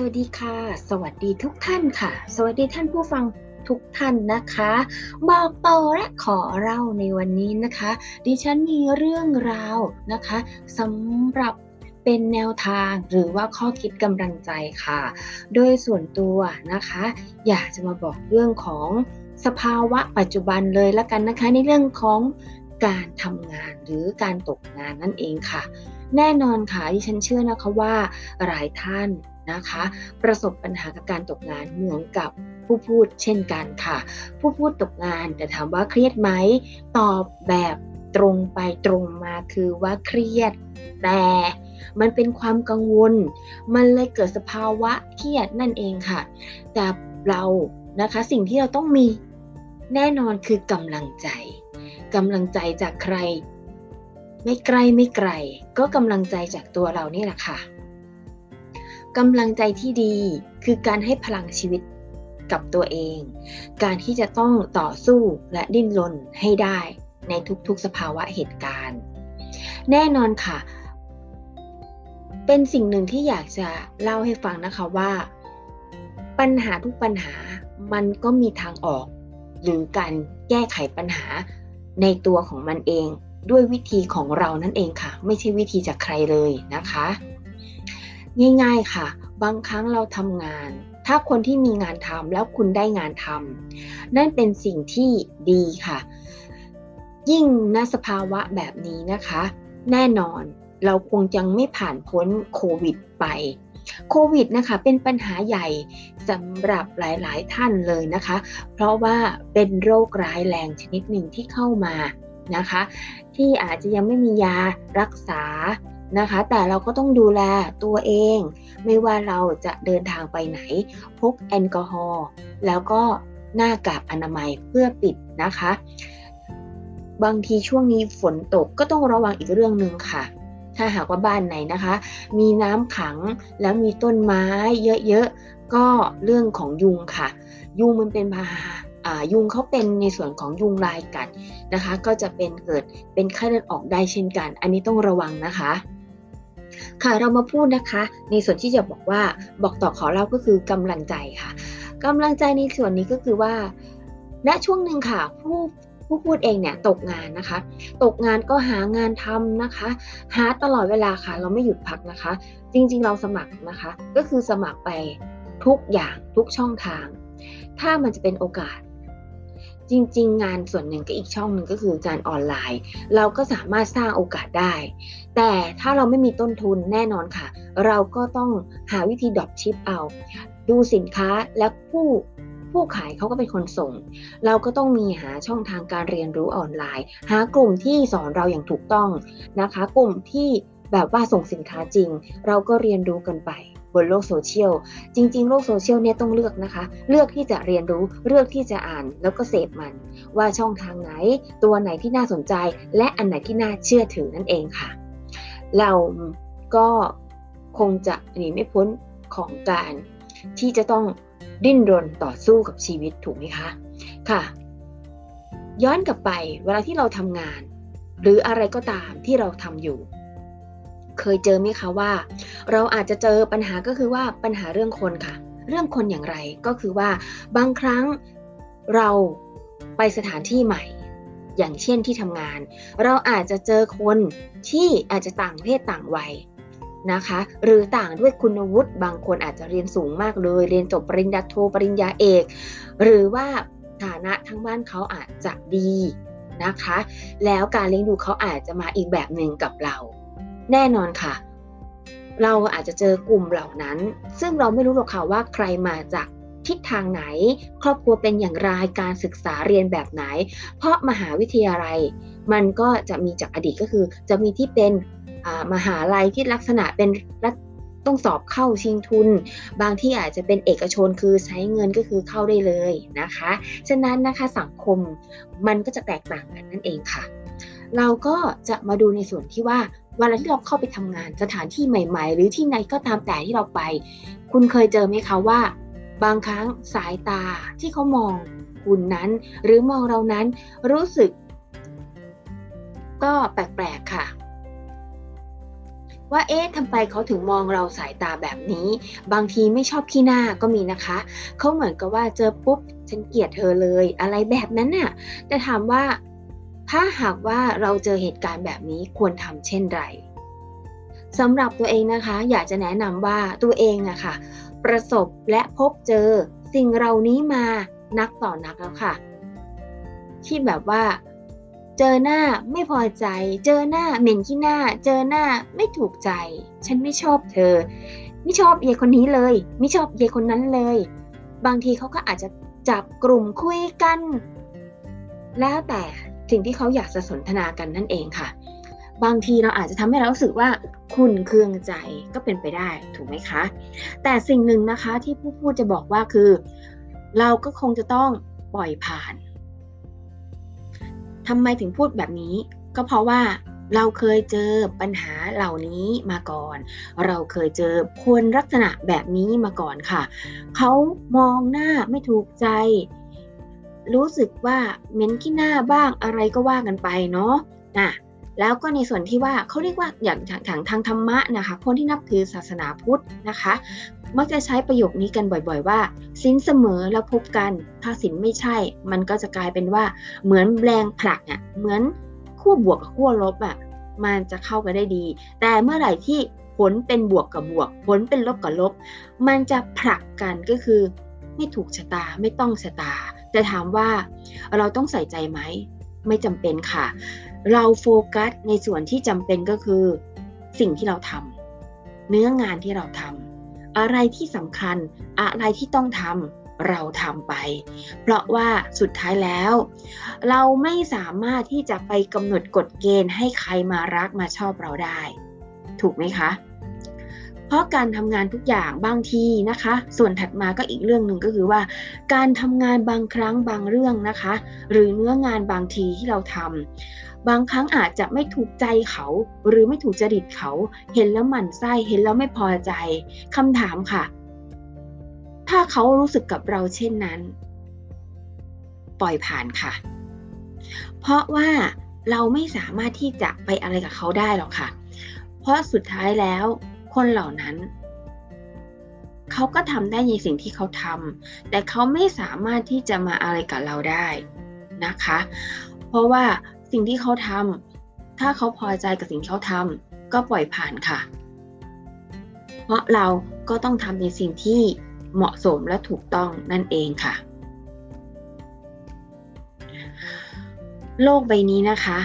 สวัสดีค่ะ สวัสดีทุกท่านค่ะ สวัสดีท่านผู้ฟังทุกท่านนะคะ บอกต่อและขอเล่าในวันนี้นะคะ ดิฉันมีเรื่องราวนะคะสำหรับเป็นแนวทางหรือว่าข้อคิดกำลังใจค่ะ โดยส่วนตัวนะคะ อยากจะมาบอกเรื่องของสภาวะปัจจุบันเลยละกันนะคะ ในเรื่องของการทำงานหรือการตกงานนั่นเองค่ะ แน่นอนค่ะที่ฉันเชื่อนะคะว่าหลายท่าน นะคะ ประสบปัญหากับการตกงานเหมือนกับผู้พูดเช่นกันค่ะ ผู้พูดตกงานแต่ถามว่าเครียดไหมตอบแบบตรงไปตรงมาคือว่าเครียด แต่มันเป็นความกังวล มันเลยเกิดสภาวะเครียดนั่นเองค่ะ แต่เรานะคะสิ่งที่เราต้องมีแน่นอนคือกำลังใจกำลังใจจากใคร ไม่ไกลไม่ไกล ก็กำลังใจจากตัวเรานี่แหละค่ะ กำลังใจที่ดีคือการให้พลังชีวิตกับตัวเอง การที่จะต้องต่อสู้และดิ้นรนให้ได้ในทุกๆสภาวะเหตุการณ์ แน่นอนค่ะ เป็นสิ่งหนึ่งที่อยากจะเล่าให้ฟังนะคะว่า ปัญหาทุกปัญหามันก็มีทางออก หรือการแก้ไขปัญหาในตัวของมันเองด้วยวิธีของเรานั่นเองค่ะ ไม่ใช่วิธีจากใครเลยนะคะ ง่าย ๆค่ะ บางครั้งเราทำงาน ถ้าคนที่มีงานทำแล้วคุณได้งานทำนั่นเป็นสิ่งที่ดีค่ะ ยิ่งณสภาวะแบบนี้นะคะ แน่นอนเราคงยังไม่ผ่านพ้นโควิดไปโควิดนะคะเป็นปัญหาใหญ่สำหรับหลายๆ ท่านเลยนะคะ เพราะว่าเป็นโรคร้ายแรงชนิดหนึ่งที่เข้ามานะคะ ที่อาจจะยังไม่มียารักษา นะคะ แต่เราก็ต้องดูแลตัวเอง ไม่ว่าเราจะเดินทางไปไหน พกแอลกอฮอล์แล้วก็หน้ากากอนามัยเพื่อปิดนะคะ บางทีช่วงนี้ฝนตกก็ต้องระวังอีกเรื่องหนึ่งค่ะ ถ้าหากว่าบ้านไหนนะคะ มีน้ำขังแล้วมีต้นไม้เยอะๆ ก็เรื่องของยุงค่ะ ยุงมันเป็นพายุงเขาเป็นในส่วนของยุงลายกัดนะคะ ก็จะเป็นเกิดเป็นไข้เลือดออกได้เช่นกัน อันนี้ต้องระวังนะคะ ค่ะเรามาพูดนะคะ ในส่วนที่จะบอกว่าบอกต่อขอเล่าก็คือกำลังใจค่ะกำลังใจในส่วนนี้ก็คือว่า ณช่วงหนึ่งค่ะ ผู้ผู้พูดเองเนี่ยตกงานนะคะ ตกงานก็หางานทำนะคะ หาตลอดเวลาค่ะ เราไม่หยุดพักนะคะ จริงๆเราสมัครนะคะ ก็คือสมัครไปทุกอย่างทุกช่องทาง ถ้ามันจะเป็นโอกาส จริง ๆ งานส่วนหนึ่งก็อีกช่องหนึ่งก็คือการออนไลน์ เราก็สามารถสร้างโอกาสได้ แต่ถ้าเราไม่มีต้นทุนแน่นอนค่ะ เราก็ต้องหาวิธี dropship เอา ดูสินค้าและผู้ผู้ขายเขาก็เป็นคนส่ง เราก็ต้องมีหาช่องทางการเรียนรู้ออนไลน์ หากลุ่มที่สอนเราอย่างถูกต้องนะคะ กลุ่มที่แบบว่าส่งสินค้าจริง เราก็เรียนรู้กันไป บนโลกโซเชียล จริง ๆ โลกโซเชียลเนี่ยต้องเลือกนะคะ เลือกที่จะเรียนรู้ เลือกที่จะอ่านแล้วก็เสพมัน ว่าช่องทางไหน ตัวไหนที่น่าสนใจ และอันไหนที่น่าเชื่อถือนั่นเองค่ะ เราก็คงจะหนีไม่พ้นของการที่จะต้องดิ้นรนต่อสู้กับชีวิตถูกไหมคะ ค่ะ ย้อนกลับไปเวลาที่เราทำงาน หรืออะไรก็ตามที่เราทำอยู่ เคยเจอไหมคะว่า เราอาจจะเจอปัญหาก็คือว่าปัญหาเรื่องคนค่ะ เรื่องคนอย่างไรก็คือว่าบางครั้งเราไปสถานที่ใหม่ อย่างเช่นที่ทำงาน เราอาจจะเจอคนที่อาจจะต่างเพศต่างวัยนะคะ หรือต่างด้วยคุณวุฒิบางคนอาจจะเรียนสูงมากเลย เรียนจบปริญญาโทปริญญาเอก หรือว่าฐานะทั้งบ้านเขาอาจจะดีนะคะ แล้วการเลี้ยงดูเขาอาจจะมาอีกแบบหนึ่งกับเรา แน่นอนค่ะ เราอาจจะเจอกลุ่มเหล่านั้น ซึ่งเราไม่รู้หรอกค่ะว่าใครมาจากทิศทางไหน ครอบครัวเป็นอย่างไรการศึกษาเรียนแบบไหน เพราะมหาวิทยาลัย มันก็จะมีจากอดีตก็คือ จะมีที่เป็นมหาลัยที่ลักษณะเป็นรัฐต้องสอบเข้าชิงทุน บางที่อาจจะเป็นเอกชนคือใช้เงินก็คือเข้าได้เลยนะคะ ฉะนั้นนะคะสังคมมันก็จะแตกต่างกันนั่นเองค่ะ เราก็จะมาดูในส่วนที่ว่า เวลาที่เราเข้าไปทำงานสถานที่ใหม่ ๆ หรือที่ไหนก็ตามแต่ที่เราไป คุณเคยเจอไหมคะว่า บางครั้งสายตาที่เขามองคุณนั้น หรือมองเรานั้นรู้สึก ก็แปลกๆค่ะ ว่าเอ๊ะทำไมเขาถึงมองเราสายตาแบบนี้ บางทีไม่ชอบขี้หน้าก็มีนะคะ เขาเหมือนกับว่าเจอปุ๊บฉันเกลียดเธอเลย อะไรแบบนั้นน่ะ แต่ถามว่า ถ้าหากว่าเราเจอเหตุการณ์แบบนี้ควรทำเช่นไรสำหรับตัวเองนะคะ อยากจะแนะนำว่าตัวเองอะค่ะ ประสบและพบเจอสิ่งเหล่านี้มานักต่อนักแล้วค่ะ ที่แบบว่า เจอหน้าไม่พอใจ เจอหน้าเหม็นขี้หน้า เจอหน้าไม่ถูกใจ ฉันไม่ชอบเธอ ไม่ชอบเยคนนี้เลย ไม่ชอบเยคนนั้นเลย บางทีเขาก็อาจจะจับกลุ่มคุยกัน แล้วแต่ สิ่งที่เขาอยากจะสนทนากันนั่นเองค่ะ บางทีเราอาจจะทำให้เรารู้สึกว่าคุณเคืองใจก็เป็นไปได้ถูกไหมคะ แต่สิ่งหนึ่งนะคะที่ผู้พูดจะบอกว่าคือ เราก็คงจะต้องปล่อยผ่านทำไมถึงพูดแบบนี้ ก็เพราะว่าเราเคยเจอปัญหาเหล่านี้มาก่อน เราเคยเจอคนลักษณะแบบนี้มาก่อนค่ะ เขามองหน้าไม่ถูกใจ รู้สึกว่าเม้นขี้หน้าบ้างอะไรก็ว่ากันไปเนาะนะแล้วก็ในส่วนที่ว่าเขาเรียกว่าอย่างทางทางทางธรรมะนะคะ คนที่นับถือศาสนาพุทธนะคะ มักจะใช้ประโยคนี้กันบ่อย ๆ ว่าสินเสมอแล้วพบกัน ถ้าสินไม่ใช่ มันก็จะกลายเป็นว่าเหมือนแรงผลักอะเหมือนขั้วบวกกับขั้วลบอะมันจะเข้ากันได้ดี แต่เมื่อไหร่ที่ผลเป็นบวกกับบวก ผลเป็นลบกับลบ มันจะผลักกันก็คือ ไม่ถูกชะตาไม่ต้องชะตา แต่ถามว่าเราต้องใส่ใจไหม ไม่จำเป็นค่ะ เราโฟกัสในส่วนที่จำเป็นก็คือ สิ่งที่เราทำเนื้องานที่เราทำอะไรที่สำคัญอะไรที่ต้องทำเราทำไป เพราะว่าสุดท้ายแล้ว เราไม่สามารถที่จะไปกำหนดกฎเกณฑ์ให้ใครมารักมาชอบเราได้ ถูกไหมคะ เพราะการทำงานทุกอย่างบางทีนะคะ ส่วนถัดมาก็อีกเรื่องหนึ่งก็คือว่า การทำงานบางครั้งบางเรื่องนะคะ หรือเนื้องานบางทีที่เราทำบางครั้งอาจจะไม่ถูกใจเขาหรือไม่ถูกจริตเขา เห็นแล้วหมั่นไส้เห็นแล้วไม่พอใจคำถามค่ะ ถ้าเขารู้สึกกับเราเช่นนั้น ปล่อยผ่านค่ะ เพราะว่าเราไม่สามารถที่จะไปอะไรกับเขาได้หรอกค่ะ เพราะสุดท้ายแล้ว คนเหล่านั้น เขาก็ทำได้ในสิ่งที่เขาทำแต่เขาไม่สามารถที่จะมาอะไรกับเราได้นะคะ เพราะว่าสิ่งที่เขาทำถ้าเขาพอใจกับสิ่งที่เขาทำก็ปล่อยผ่านค่ะ เพราะเราก็ต้องทำในสิ่งที่เหมาะสมและถูกต้องนั่นเองค่ะ โลกใบนี้นะคะ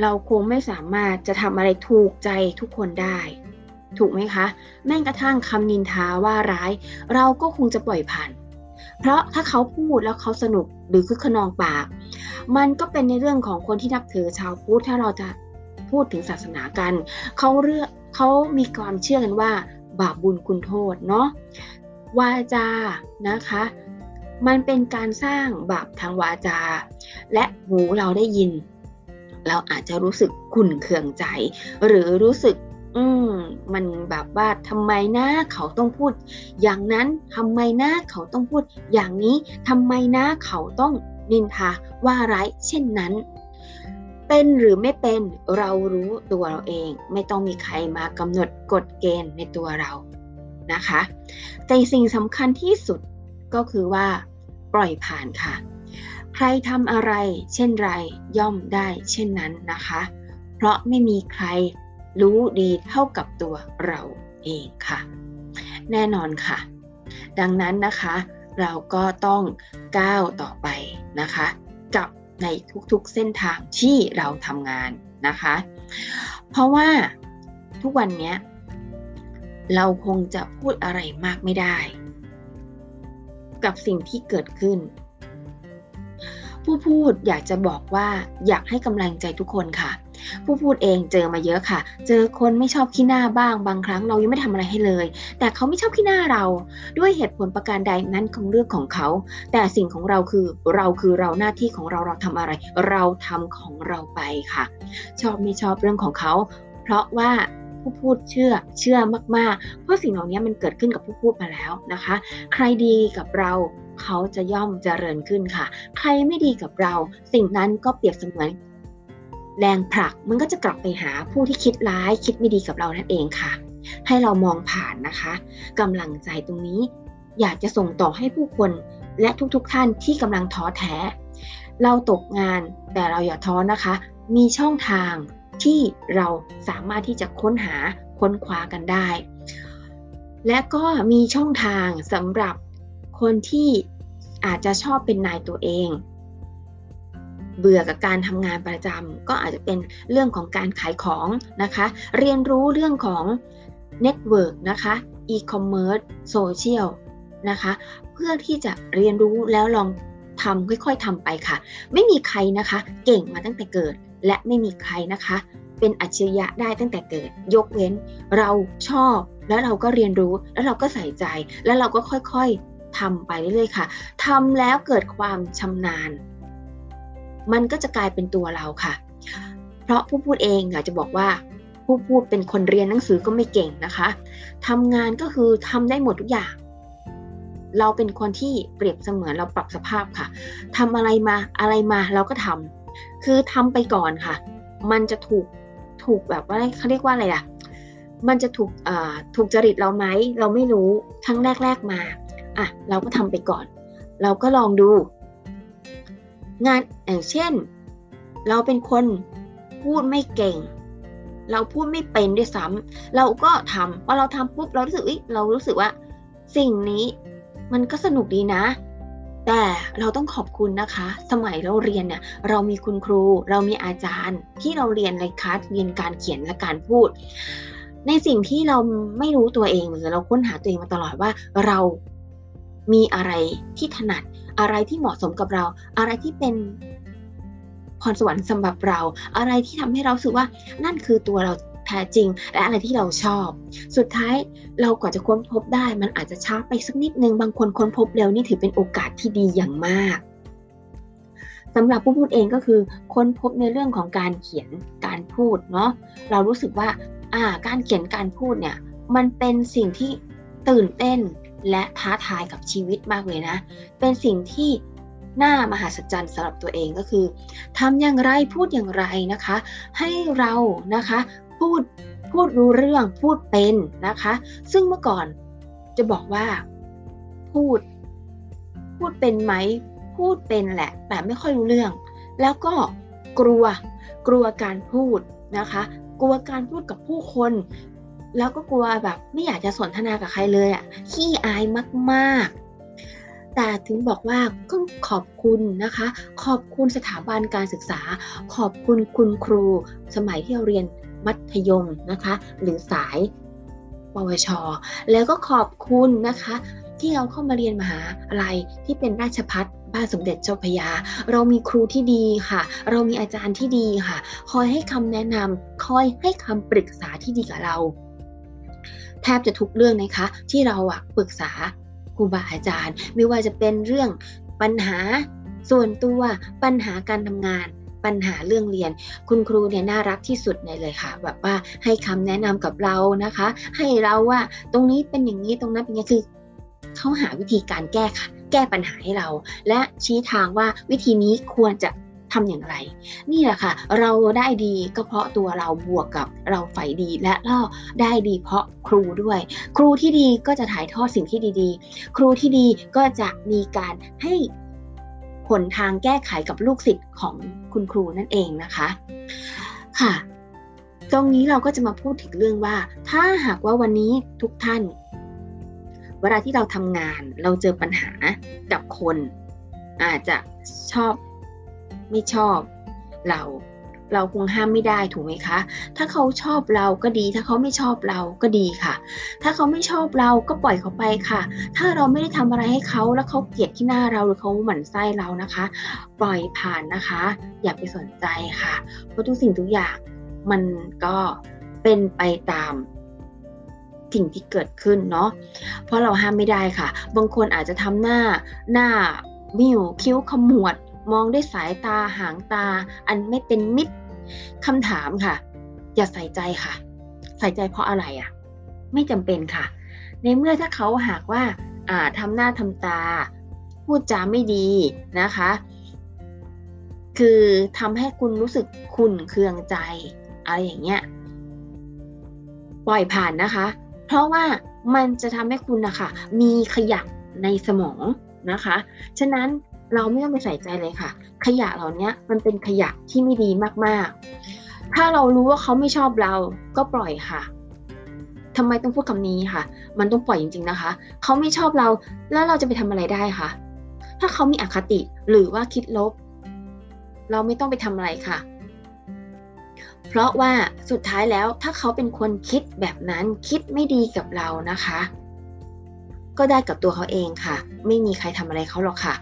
เราคงไม่สามารถจะทำอะไรถูกใจทุกคนได้ ถูกไหมคะ แม้กระทั่งคำนินทาว่าร้าย เราก็คงจะปล่อยผ่าน เพราะถ้าเขาพูดแล้วเขาสนุกหรือคึกขนองปาก มันก็เป็นในเรื่องของคนที่นับถือชาวพุทธถ้าเราจะพูดถึงศาสนากัน เขาเรื่องเขามีความเชื่อกันว่า บาปบุญคุณโทษเนาะวาจานะคะ มันเป็นการสร้างบาปทางวาจา และหูเราได้ยิน เราอาจจะรู้สึกขุ่นเคืองใจ หรือรู้สึก อืมมันแบบว่าทำไมนะเขาต้องพูด อย่างนั้นทำไมนะเขาต้องพูด อย่างนี้ทำไมนะเขาต้องนินทาว่าร้ายเช่นนั้น เป็นหรือไม่เป็นเรารู้ตัวเราเอง ไม่ต้องมีใครมากำหนดกฎเกณฑ์ในตัวเรานะคะ แต่สิ่งสำคัญที่สุดก็คือว่า ปล่อยผ่านค่ะ ใครทำอะไร เช่นไรย่อมได้ เช่นนั้นนะคะ เพราะไม่มีใคร รู้ดีเท่ากับตัวเราเองค่ะ แน่นอนค่ะ ดังนั้นนะคะ เราก็ต้องก้าวต่อไปนะคะ กับในทุกๆเส้นทางที่เราทำงานนะคะ เพราะว่าทุกวันนี้เราคงจะพูดอะไรมากไม่ได้ กับสิ่งที่เกิดขึ้น ผู้พูดอยากจะบอกว่าอยากให้กำลังใจทุกคนค่ะ ผู้พูดเองเจอมาเยอะค่ะ เจอคนไม่ชอบขี้หน้าบ้าง บางครั้งเรายังไม่ทำอะไรให้เลย แต่เขาไม่ชอบขี้หน้าเรา ด้วยเหตุผลประการใดนั้นของเรื่องของเขา แต่สิ่งของเราคือเราคือเราหน้าที่ของเราเราทำอะไร เราทำของเราไปค่ะ ชอบไม่ชอบเรื่องของเขา เพราะว่าผู้พูดเชื่อเชื่อมากๆ เพราะสิ่งเหล่านี้มันเกิดขึ้นกับผู้พูดมาแล้วนะคะ ใครดีกับเราเขาจะย่อมเจริญขึ้นค่ะ ใครไม่ดีกับเรา สิ่งนั้นก็เปรียบเสมือน แรงผลักมันก็จะกลับไปหาผู้ที่คิดร้ายคิดไม่ดีกับเรานั่นเองค่ะ ให้เรามองผ่านนะคะกำลังใจตรงนี้ อยากจะส่งต่อให้ผู้คนและทุกๆทท่านที่กำลังท้อแท้ เราตกงานแต่เราอย่าท้อนะคะ มีช่องทางที่เราสามารถที่จะค้นหาค้นคว้ากันได้ และก็มีช่องทางสำหรับคนที่อาจจะชอบเป็นนายตัวเอง เบื่อกับการทำงานประจำก็อาจจะเป็นเรื่องของการขายของนะคะ เรียนรู้เรื่องของเน็ตเวิร์กนะคะอีคอมเมิร์ซโซเชียลนะคะ เพื่อที่จะเรียนรู้แล้วลองทำค่อยๆทำไปค่ะ ไม่มีใครนะคะ เก่งมาตั้งแต่เกิด และไม่มีใครนะคะ เป็นอัจฉริยะได้ตั้งแต่เกิด ยกเว้น เราชอบแล้วเราก็เรียนรู้แล้วเราก็ใส่ใจ แล้วเราก็ค่อยๆทำไปเรื่อยๆค่ะทำแล้วเกิดความชำนาญ มันก็จะกลายเป็นตัวเราค่ะ เพราะผู้พูดเองอยากจะบอกว่าผู้พูดเป็นคนเรียนหนังสือก็ไม่เก่งนะคะทำงานก็คือทำได้หมดทุกอย่าง เราเป็นคนที่เปรียบเสมือนเราปรับสภาพค่ะทำอะไรมาอะไรมาเราก็ทำคือทำไปก่อนค่ะ มันจะถูกถูกแบบว่าเขาเรียกว่าอะไรอะ มันจะถูกอ่าถูกจริตเราไหมเราไม่รู้ครั้งแรก ๆมาอะเราก็ทำไปก่อน เราก็ลองดู งานอย่างเช่น เราเป็นคนพูดไม่เก่ง เราพูดไม่เป็นด้วยซ้ำเราก็ทำพอเราทำปุ๊บเรารู้สึกเรารู้สึกว่า สิ่งนี้มันก็สนุกดีนะ แต่เราต้องขอบคุณนะคะ สมัยเราเรียนเนี่ยเรามีคุณครู เรามีอาจารย์ที่เราเรียนในคัสเรียนการเขียนและการพูด ในสิ่งที่เราไม่รู้ตัวเองหรือเราค้นหาตัวเองมาตลอดว่าเรามีอะไรที่ถนัด อะไรที่เหมาะสมกับเรา อะไรที่เป็นพรสวรรค์สำหรับเรา อะไรที่ทำให้เราสึกว่านั่นคือตัวเราแท้จริง และอะไรที่เราชอบ สุดท้ายเรากว่าจะค้นพบได้ มันอาจจะช้าไปสักนิดนึงบางคนค้นพบเร็วนี่ถือเป็นโอกาสที่ดีอย่างมากสำหรับผู้พูดเองก็คือค้นพบในเรื่องของการเขียนการพูดเนาะเรารู้สึกว่าอ่าการเขียนการพูดเนี่ยมันเป็นสิ่งที่ตื่นเต้น และท้าทายกับชีวิตมากเลยนะ เป็นสิ่งที่น่ามหัศจรรย์สำหรับตัวเองก็คือทำอย่างไรพูดอย่างไรนะคะ ให้เรานะคะพูดพูดรู้เรื่องพูดเป็นนะคะ ซึ่งเมื่อก่อนจะบอกว่าพูด พูดเป็นไหมพูดเป็นแหละ แต่ไม่ค่อยรู้เรื่อง แล้วก็กลัวกลัวการพูดนะคะ กลัวการพูดกับผู้คน แล้วก็กลัวแบบไม่อยากจะสนทนากับใครเลยอะ่ะขี้อายมากๆ แต่ถึงบอกว่าก็ขอบคุณนะคะ ขอบคุณสถาบันการศึกษา ขอบคุณคุณครู สมัยที่เราเรียนมัธยมนะคะ หรือสายปวช แล้วก็ขอบคุณนะคะ ที่เราเข้ามาเรียนมหาอะไรที่เป็นราชพัฒบ้านสมเด็จเจ้าพยา เรามีครูที่ดีค่ะ เรามีอาจารย์ที่ดีค่ะ คอยให้คำแนะนำคอยให้คำปรึกษาที่ดีกับเรา ทบจะทุกเรื่องนะคะ ที่เราอะปรึกษาครูบาอาจารย์ ไม่ว่าจะเป็นเรื่องปัญหาส่วนตัวปัญหาการทำงานปัญหาเรื่องเรียน คุณครูเนี่ยน่ารักที่สุดในเลยค่ะ แบบว่าให้คำแนะนำกับเรานะคะ ให้เราว่าตรงนี้เป็นอย่างนี้ตรงนั้นเป็นอย่างนี้คือเขาหาวิธีการแก้ค่ะ แก้ปัญหาให้เรา และชี้ทางว่าวิธีนี้ควรจะ ทำอย่างไร นี่แหละค่ะ เราได้ดีก็เพราะตัวเราบวกกับเราใฝ่ดีและเราได้ดีเพราะครูด้วย ครูที่ดีก็จะถ่ายทอดสิ่งที่ดีๆ ครูที่ดีก็จะมีการให้หนทางแก้ไขกับลูกศิษย์ของคุณครูนั่นเองนะคะค่ะ ตรงนี้เราก็จะมาพูดถึงเรื่องว่า ถ้าหากว่าวันนี้ทุกท่าน เวลาที่เราทำงานเราเจอปัญหากับคน อาจจะชอบ ไม่ชอบเรา เราคงห้ามไม่ได้ถูกไหมคะ ถ้าเขาชอบเราก็ดี ถ้าเขาไม่ชอบเราก็ดีค่ะ ถ้าเขาไม่ชอบเราก็ปล่อยเขาไปค่ะ ถ้าเราไม่ได้ทำอะไรให้เขาแล้วเขาเกลียดที่หน้าเราหรือเขาหมั่นไส้เรานะคะ ปล่อยผ่านนะคะ อย่าไปสนใจค่ะ เพราะทุกสิ่งทุกอย่างมันก็เป็นไปตามสิ่งที่เกิดขึ้นเนาะ เพราะเราห้ามไม่ได้ค่ะ บางคนอาจจะทำหน้าหน้ามิวคิ้วขมวด มองด้วยสายตาหางตา อันไม่เป็นมิตรคำถามค่ะ อย่าใส่ใจค่ะ ใส่ใจเพราะอะไรอะ่ะ ไม่จำเป็นค่ะ ในเมื่อถ้าเขาหากว่าอ่าทำหน้าทำตา พูดจาไม่ดีนะคะ คือทำให้คุณรู้สึกขุ่นเคืองใจอะไรอย่างเงี้ยปล่อยผ่านนะคะ เพราะว่ามันจะทำให้คุณนะคะมีขยะในสมองนะคะ ฉะนั้น เราไม่ต้องไปใส่ใจเลยค่ะ ขยะเหล่านี้มันเป็นขยะที่ไม่ดีมากๆ ถ้าเรารู้ว่าเขาไม่ชอบเราก็ปล่อยค่ะทำไมต้องพูดคำนี้ค่ะ มันต้องปล่อยจริง ๆนะคะ เขาไม่ชอบเราแล้วเราจะไปทำอะไรได้คะถ้าเขามีอคติหรือว่าคิดลบ เราไม่ต้องไปทำอะไรค่ะ เพราะว่าสุดท้ายแล้วถ้าเขาเป็นคนคิดแบบนั้นคิดไม่ดีกับเรานะคะ ก็ได้กับตัวเขาเองค่ะ ไม่มีใครทำอะไรเขาหรอกค่ะ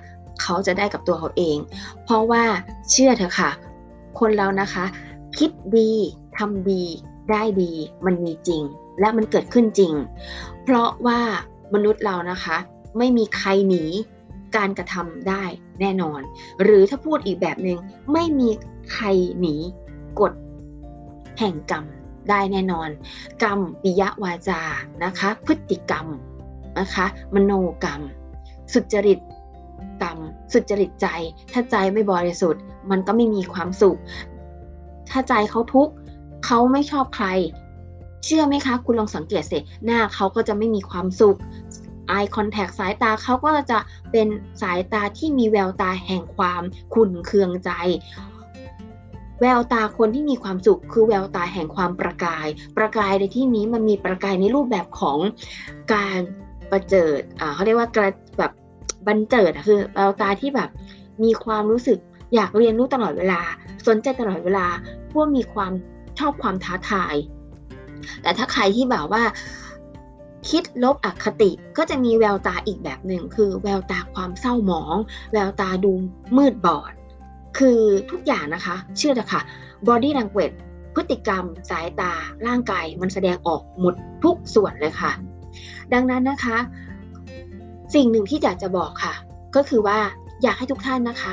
เขาจะได้กับตัวเขาเอง เพราะว่าเชื่อเถอะค่ะ คนเรานะคะ คิดดีทำดีได้ดี มันมีจริง และมันเกิดขึ้นจริง เพราะว่ามนุษย์เรานะคะ ไม่มีใครหนีการกระทำได้แน่นอน หรือถ้าพูดอีกแบบหนึง่งไม่มีใครหนีกฎแห่งกรรมได้แน่นอน กรรมปิยวาจานะคะ พฤติกรรมนะคะ มโนกรรม สุจริต กรรมสุจริตใจ ถ้าใจไม่บริสุทธิ์ มันก็ไม่มีความสุข ถ้าใจเขาทุกข์เขาไม่ชอบใคร เชื่อไหมคะ คุณลองสังเกตสิหน้าเขาก็จะไม่มีความสุข eye contact สายตาเขาก็จะเป็นสายตาที่มีแววตาแห่งความขุ่นเคืองใจ แววตาคนที่มีความสุข คือแววตาแห่งความประกาย ประกายในที่นี้มันมีประกายในรูปแบบของการประเจิดเขาเรียกว่ากระ บันเจิดคือแววตาที่แบบมีความรู้สึกอยากเรียนรู้ตลอดเวลา สนใจตลอดเวลาพวกมีความชอบความท้าทาย แต่ถ้าใครที่แบบว่า คิดลบอคติก็จะมีแววตาอีกแบบหนึ่งคือแววตาความเศร้าหมอง แววตาดูมืดบอด คือทุกอย่างนะคะ เชื่อเถอะค่ะ body language พฤติกรรม สายตา ร่างกายมันแสดงออกหมดทุกส่วนเลยค่ะ ดังนั้นนะคะ สิ่งหนึ่งที่อยากจะบอกค่ะ ก็คือว่าอยากให้ทุกท่านนะคะ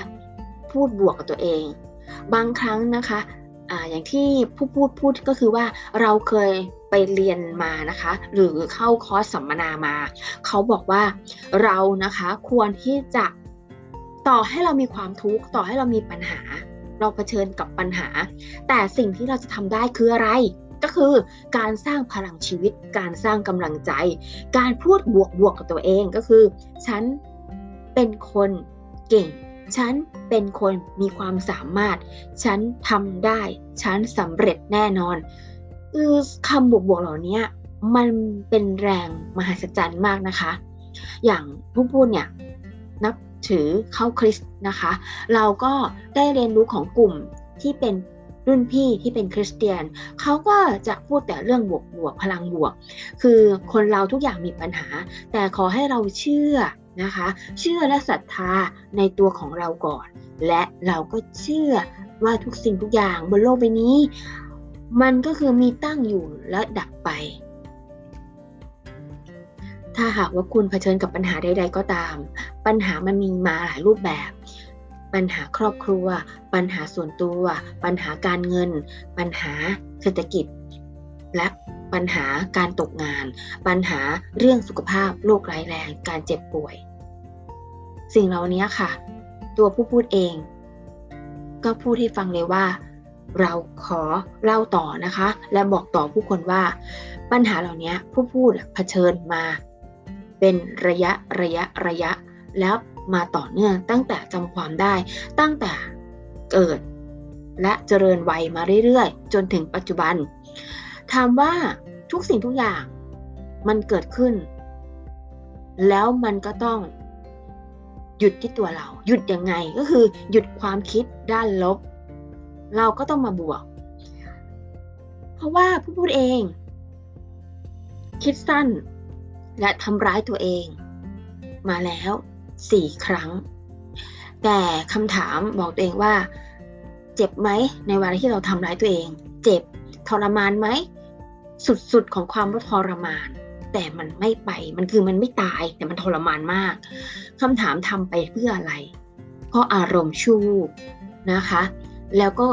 พูดบวกกับตัวเอง บางครั้งนะคะออย่างที่ผู้พูดพูดก็คือว่าเราเคยไปเรียนมานะคะ หรือเข้าคอร์สสัมมนามา เขาบอกว่าเรานะคะควรที่จะต่อให้เรามีความทุกข์ต่อให้เรามีปัญหา เราเผชิญกับปัญหา แต่สิ่งที่เราจะทำได้คืออะไร ก็คือการสร้างพลังชีวิต การสร้างกำลังใจ การพูดบวกบวกกับตัวเองก็คือ ฉันเป็นคนเก่ง ฉันเป็นคนมีความสามารถ ฉันทำได้ ฉันสำเร็จแน่นอนคือคำบวกๆเหล่านี้มันเป็นแรงมหัศจรรย์มากนะคะ อย่างผู้พูดเนี่ยนับถือเข้าคริสต์นะคะ เราก็ได้เรียนรู้ของกลุ่มที่เป็น รุ่นพี่ที่เป็นคริสเตียน เขาก็จะพูดแต่เรื่องบวกบวกพลังบวก คือคนเราทุกอย่างมีปัญหา แต่ขอให้เราเชื่อนะคะ เชื่อและศรัทธาในตัวของเราก่อน และเราก็เชื่อว่าทุกสิ่งทุกอย่างบนโลกใบนี้ มันก็คือมีตั้งอยู่และดับไป ถ้าหากว่าคุณเผชิญกับปัญหาใด ๆ ก็ตาม ปัญหามันมีมาหลายรูปแบบ ปัญหาครอบครัว ปัญหาส่วนตัว ปัญหาการเงิน ปัญหาเศรษฐกิจ และปัญหาการตกงาน ปัญหาเรื่องสุขภาพโรคร้ายแรง การเจ็บป่วย สิ่งเหล่านี้ค่ะ ตัวผู้พูดเอง ก็พูดให้ฟังเลยว่า เราขอเล่าต่อนะคะ และบอกต่อผู้คนว่า ปัญหาเหล่านี้ผู้พูดเผชิญมา เป็นระยะระยะระยะ แล้ว มาต่อเนื่อง ตั้งแต่จำความได้ ตั้งแต่เกิด และเจริญวัยมาเรื่อยๆ จนถึงปัจจุบัน ถามว่าทุกสิ่งทุกอย่างมันเกิดขึ้น แล้วมันก็ต้องหยุดที่ตัวเรา หยุดยังไงก็คือ หยุดความคิดด้านลบ เราก็ต้องมาบวก เพราะว่าผู้พูดเอง คิดสั้นและทำร้ายตัวเอง มาแล้ว สี่ครั้ง แต่คำถามบอกตัวเองว่า เจ็บไหมในวันที่เราทำร้ายตัวเอง เจ็บทรมานไหม สุดๆของความว่าทรมาน แต่มันไม่ไป มันคือมันไม่ตายแต่มันทรมานมากคำถามทำไปเพื่ออะไร เพราะอารมณ์ชูนะคะ แล้วก็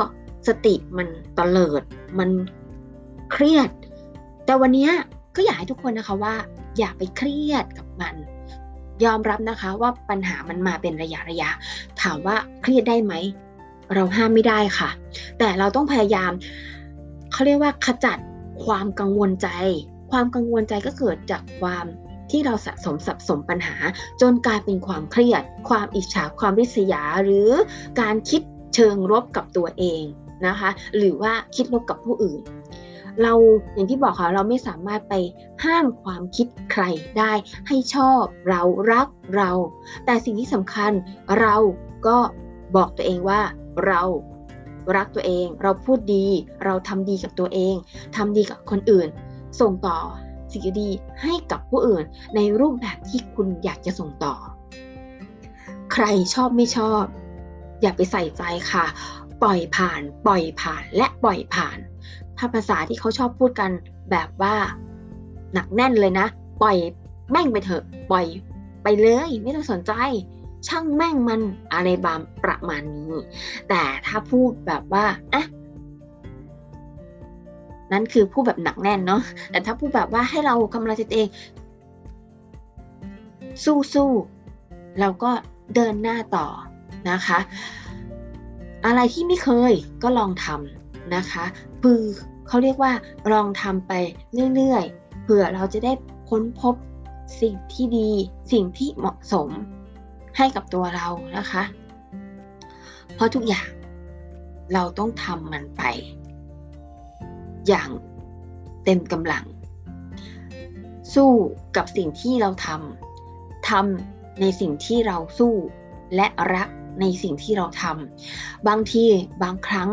สติมันตเลิด มันเครียด แต่วันนี้ก็อยากให้ทุกคนนะคะว่า อย่าไปเครียดกับมัน ยอมรับนะคะว่าปัญหามันมาเป็นระยะระยะ ถามว่าเครียดได้ไหม เราห้ามไม่ได้ค่ะ แต่เราต้องพยายามเขาเรียกว่าขจัดความกังวลใจ ความกังวลใจก็เกิดจากความที่เราสะสมสับสมปัญหา จนกลายเป็นความเครียด ความอิจฉาความริษยา หรือการคิดเชิงลบกับตัวเองนะคะ หรือว่าคิดลบกับผู้อื่น เราอย่างที่บอกค่ะเราไม่สามารถไปห้ามความคิดใครได้ ให้ชอบเรารักเรา แต่สิ่งที่สำคัญเราก็บอกตัวเองว่าเรารักตัวเอง เราพูดดี เราทำดีกับตัวเองทำดีกับคนอื่น ส่งต่อสิ่งดีให้กับผู้อื่น ในรูปแบบที่คุณอยากจะส่งต่อ ใครชอบไม่ชอบ อย่าไปใส่ใจค่ะ ปล่อยผ่าน ปล่อยผ่านและปล่อยผ่าน ถ้าภาษาที่เขาชอบพูดกันแบบว่าหนักแน่นเลยนะ ปล่อยแม่งไปเถอะ ปล่อยไปเลย ไม่ต้องสนใจ ช่างแม่งมันอะไรบามประมาณนี้ แต่ถ้าพูดแบบว่าอะนั่นคือพูดแบบหนักแน่นเนาะแต่ถ้าพูดแบบว่าให้เรากำลังใจตัวเอง สู้สู้เราก็เดินหน้าต่อนะคะ อะไรที่ไม่เคยก็ลองทำนะคะคือเขาเรียกว่าลองทำไปเรื่อยๆเผื่อเราจะได้ค้นพบสิ่งที่ดีสิ่งที่เหมาะสมให้กับตัวเรานะคะ เพราะทุกอย่างเราต้องทำมันไป อย่างเต็มกำลัง สู้กับสิ่งที่เราทำทำในสิ่งที่เราสู้และรัก ในสิ่งที่เราทำบางทีบางครั้ง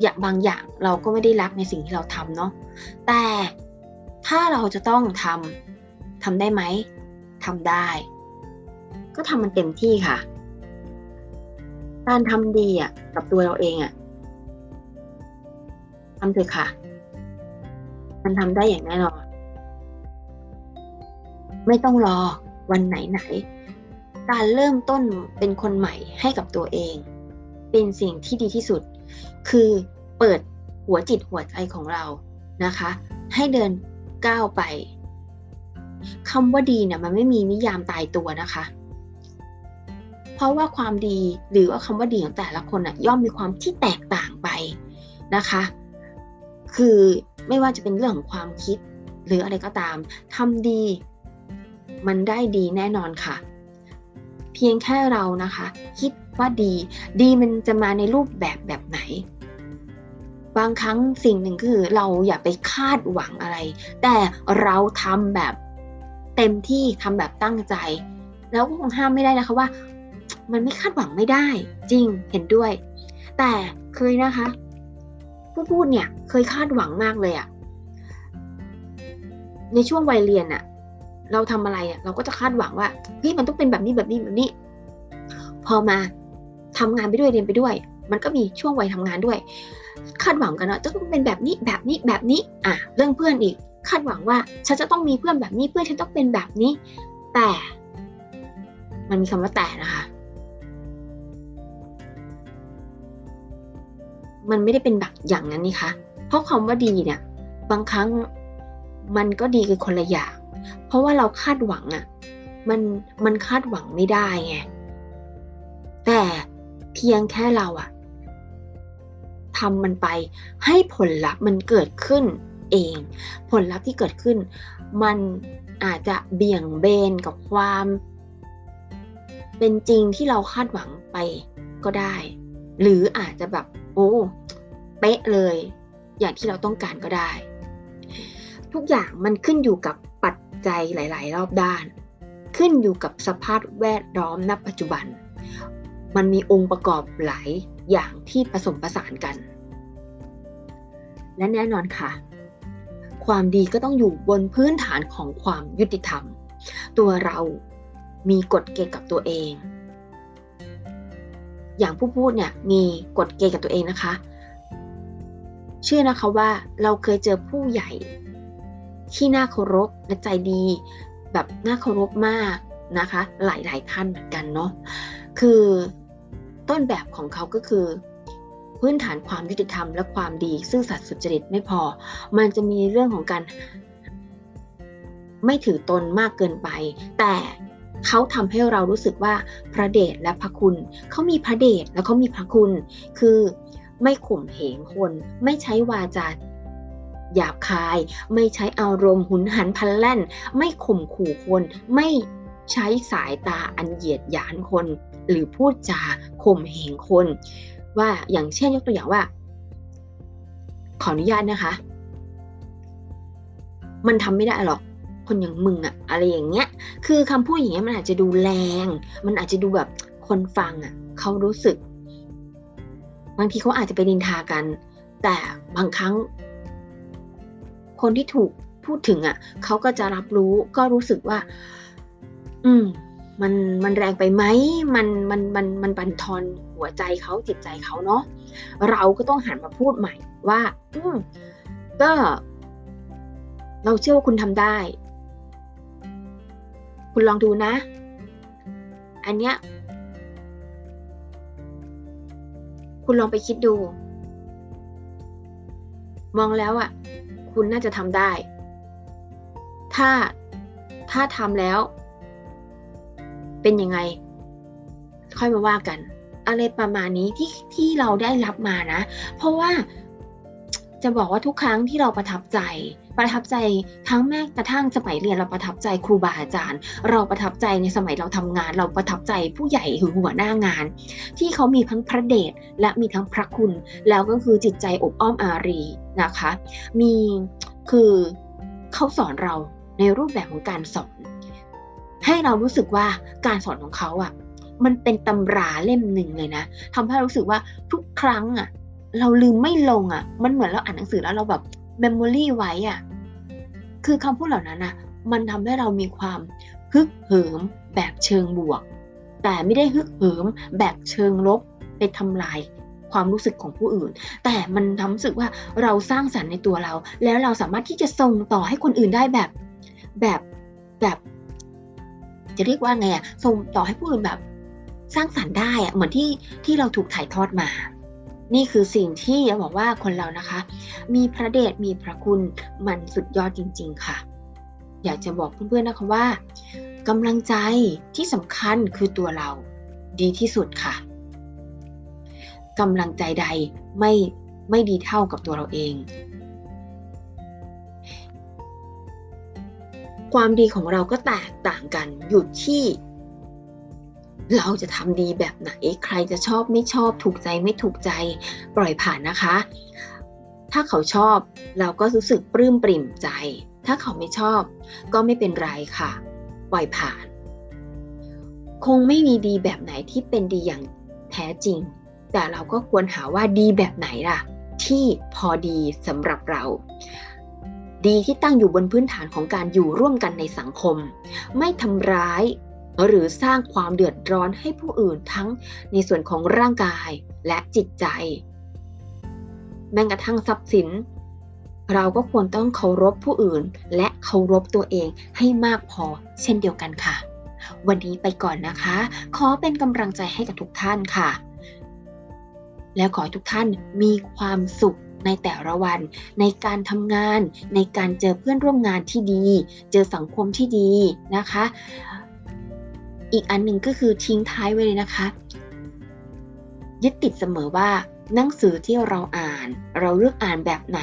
อย่างบางอย่างเราก็ไม่ได้รักในสิ่งที่เราทำเนาะแต่ถ้าเราจะต้องทำทำได้ไหมทำได้ ก็ทำมันเต็มที่ค่ะ การทำดีอะกับตัวเราเองอะทำเถอะค่ะ มันทำได้อย่างแน่นอน ไม่ต้องรอวันไหนไหน การเริ่มต้นเป็นคนใหม่ให้กับตัวเอง เป็นสิ่งที่ดีที่สุด คือเปิดหัวจิตหัวใจของเรานะคะ ให้เดินก้าวไปคำว่าดีเนี่ยมันไม่มีนิยามตายตัวนะคะ เพราะว่าความดีหรือว่าคำว่าดีของแต่ละคนน่ะย่อมมีความที่แตกต่างไปนะคะ คือไม่ว่าจะเป็นเรื่องของความคิดหรืออะไรก็ตามทำดี มันได้ดีแน่นอนค่ะ เพียงแค่เรานะคะ คิดว่าดี ดีมันจะมาในรูปแบบแบบไหน บางครั้งสิ่งหนึ่งคือเราอย่าไปคาดหวังอะไร แต่เราทำแบบเต็มที่ทำแบบตั้งใจ แล้วก็คงห้ามไม่ได้นะคะว่า มันไม่คาดหวังไม่ได้ จริงเห็นด้วย แต่เคยนะคะ ผู้พูดเนี่ยเคยคาดหวังมากเลยอะในช่วงวัยเรียนอะ เราทำอะไรอะเราก็จะคาดหวังว่าพี่มันต้องเป็นแบบนี้แบบนี้แบบนี้ พอมาทำงานไปด้วยเรียนไปด้วย มันก็มีช่วงวัยทำงานด้วย คาดหวังกันว่าจะต้องเป็นแบบนี้แบบนี้แบบนี้อะเรื่องเพื่อนอีก คาดหวังว่าฉันจะต้องมีเพื่อนแบบนี้เพื่อนฉันต้องเป็นแบบนี้ แต่ มันมีคำว่าแต่นะคะมันไม่ได้เป็นแบบอย่างนั้นนี่คะ เพราะคำว่าดีเนี่ย บางครั้งมันก็ดีกันคนละอย่าง เพราะว่าเราคาดหวังอะ่ะมันมันคาดหวังไม่ได้ไงแต่เพียงแค่เราอะทำมันไปให้ผลลัพธ์มันเกิดขึ้นเอง ผลลัพธ์ที่เกิดขึ้น มันอาจจะเบี่ยงเบนกับความ เป็นจริงที่เราคาดหวังไปก็ได้ หรืออาจจะแบบโอ้เป๊ะเลย อย่างที่เราต้องการก็ได้ ทุกอย่างมันขึ้นอยู่กับ ปัจหลาย ๆ รอบด้าน ขึ้นอยู่กับสภาพแวดล้อมณปัจจุบัน มันมีองค์ประกอบหลายอย่างที่ผสมผสานกัน และแน่นอนค่ะ ความดีก็ต้องอยู่บนพื้นฐานของความยุติธรรม ตัวเรามีกฎเกณฑ์กับตัวเอง อย่างผู้พูดเนี่ยมีกฎเกณฑ์กับตัวเองนะคะ เชื่อนะคะว่าเราเคยเจอผู้ใหญ่ ที่น่าเคารพและใจดี แบบน่าเคารพมากนะคะ หลายๆท่านเหมือนกันเนาะคือต้นแบบของเขาก็คือ พื้นฐานความยุติธรรมและความดี ซื่อสัตย์สุจริตไม่พอ มันจะมีเรื่องของการไม่ถือตนมากเกินไป แต่เขาทำให้เรารู้สึกว่าพระเดชและพระคุณ เขามีพระเดชแล้วเขามีพระคุณ คือไม่ข่มเหงคน ไม่ใช้วาจา หยาบคาย ไม่ใช้อารมณ์หุนหันพลันแล่น ไม่ข่มขู่คน ไม่ใช้สายตาอันเหยียดหยามคน หรือพูดจาข่มเหงคน ว่าอย่างเช่นยกตัวอย่างว่า ขออนุญาตนะคะ มันทำไม่ได้หรอกคนอย่างมึงอะอะไรอย่างเงี้ย คือคำพูดอย่างเงี้ยมันอาจจะดูแรง มันอาจจะดูแบบคนฟังอะเขารู้สึก บางทีเขาอาจจะไปดินทากัน แต่บางครั้ง คนที่ถูกพูดถึงอะเขาก็จะรับรู้ก็รู้สึกว่า อืม มันมันแรงไปไหมมันมันมันมันบันทอนหัวใจเขาจิตใจเขาเนาะเราก็ต้องหันมาพูดใหม่ว่า อืมก็ เราเชื่อว่าคุณทำได้ คุณลองดูนะ อันเนี้ย คุณลองไปคิดดู มองแล้วอะ่ะ คุณน่าจะทำได้ ถ้าถ้าทำแล้ว เป็นยังไง ค่อยมาว่ากัน อะไรประมาณนี้ที่ที่เราได้รับมานะ เพราะว่าจะบอกว่าทุกครั้งที่เราประทับใจ ประทับใจทั้งแม้กระทั่งสมัยเรียนเราประทับใจครูบาอาจารย์ เราประทับใจในสมัยเราทำงาน เราประทับใจผู้ใหญ่หรือหัวหน้างาน ที่เขามีทั้งพระเดชและมีทั้งพระคุณ แล้วก็คือจิตใจอบอ้อมอารีนะคะ มีคือเขาสอนเราในรูปแบบของการสอน ให้เรารู้สึกว่าการสอนของเขาอะมันเป็นตำราเล่มหนึ่งเลยนะทำให้รู้สึกว่าทุกครั้งอะเราลืมไม่ลงอะ่ะ มันเหมือนเราอ่านหนังสือแล้วเราแบบ memory ไว้อะคือคำพูดเหล่านั้นอะมันทำให้เรามีความฮึกเหิมแบบเชิงบวก แต่ไม่ได้ฮึกเหิมแบบเชิงลบไปทำลายความรู้สึกของผู้อื่น แต่มันทำรู้สึกว่าเราสร้างสรรค์ในตัวเรา แล้วเราสามารถที่จะส่งต่อให้คนอื่นได้แบบแบบแบบ จะเรียกว่าไงอะส่งต่อให้ผู้อื่นแบบ สร้างสรรค์ได้อะเหมือนที่ที่เราถูกถ่ายทอดมา นี่คือสิ่งที่จะบอกว่าคนเรานะคะ มีพระเดชมีพระคุณมันสุดยอดจริง ๆ ค่ะ อยากจะบอกเพื่อนๆนะคะว่ากำลังใจที่สำคัญคือตัวเราดีที่สุดค่ะกำลังใจใดไม่ไม่ดีเท่ากับตัวเราเอง ความดีของเราก็แตกต่างกันอยู่ที่ เราจะทำดีแบบไหน ใครจะชอบไม่ชอบถูกใจไม่ถูกใจปล่อยผ่านนะคะ ถ้าเขาชอบเราก็รู้สึกปลื้มปริ่มใจ ถ้าเขาไม่ชอบ ก็ไม่เป็นไรค่ะ ปล่อยผ่าน คงไม่มีดีแบบไหนที่เป็นดีอย่างแท้จริง แต่เราก็ควรหาว่าดีแบบไหนล่ะ ที่พอดีสำหรับเราดีที่ตั้งอยู่บนพื้นฐานของการอยู่ร่วมกันในสังคม ไม่ทำร้าย หรือสร้างความเดือดร้อนให้ผู้อื่นทั้งในส่วนของร่างกายและจิตใจ แม้กระทั่งทรัพย์สิน เราก็ควรต้องเคารพผู้อื่น และเคารพตัวเองให้มากพอเช่นเดียวกันค่ะ วันนี้ไปก่อนนะคะ ขอเป็นกำลังใจให้กับทุกท่านค่ะ แล้วขอทุกท่านมีความสุขในแต่ละวันในการทำงานในการเจอเพื่อนร่วมงานที่ดี เจอสังคมที่ดีนะคะ อีกอันหนึ่งก็คือทิ้งท้ายไว้เลยนะคะ ยึดติดเสมอว่าหนังสือที่เราอ่าน เราเลือกอ่านแบบไหน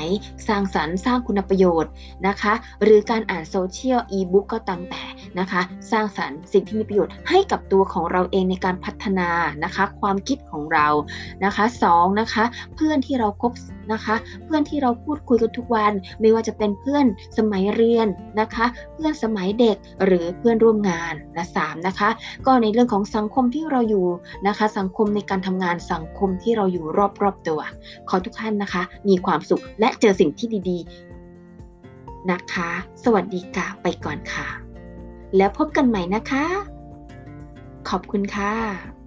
สร้างสรรค์สร้างคุณประโยชน์นะคะ หรือการอ่านโซเชียลอีบุ๊กก็ตามแต่นะคะ สร้างสรรค์สิ่งที่มีประโยชน์ให้กับตัวของเราเองในการพัฒนานะคะ ความคิดของเรานะคะสองนะคะ เพื่อนที่เราคบ นะคะ เพื่อนที่เราพูดคุยกันทุกวันไม่ว่าจะเป็นเพื่อนสมัยเรียนนะคะ เพื่อนสมัยเด็กหรือเพื่อนร่วมงานและสามนะคะ ก็ในเรื่องของสังคมที่เราอยู่นะคะ สังคมในการทำงานสังคมที่เราอยู่รอบๆตัว ขอทุกท่านนะคะ มีความสุขและเจอสิ่งที่ดีๆนะคะ สวัสดีค่ะไปก่อนค่ะ แล้วพบกันใหม่นะคะ ขอบคุณค่ะ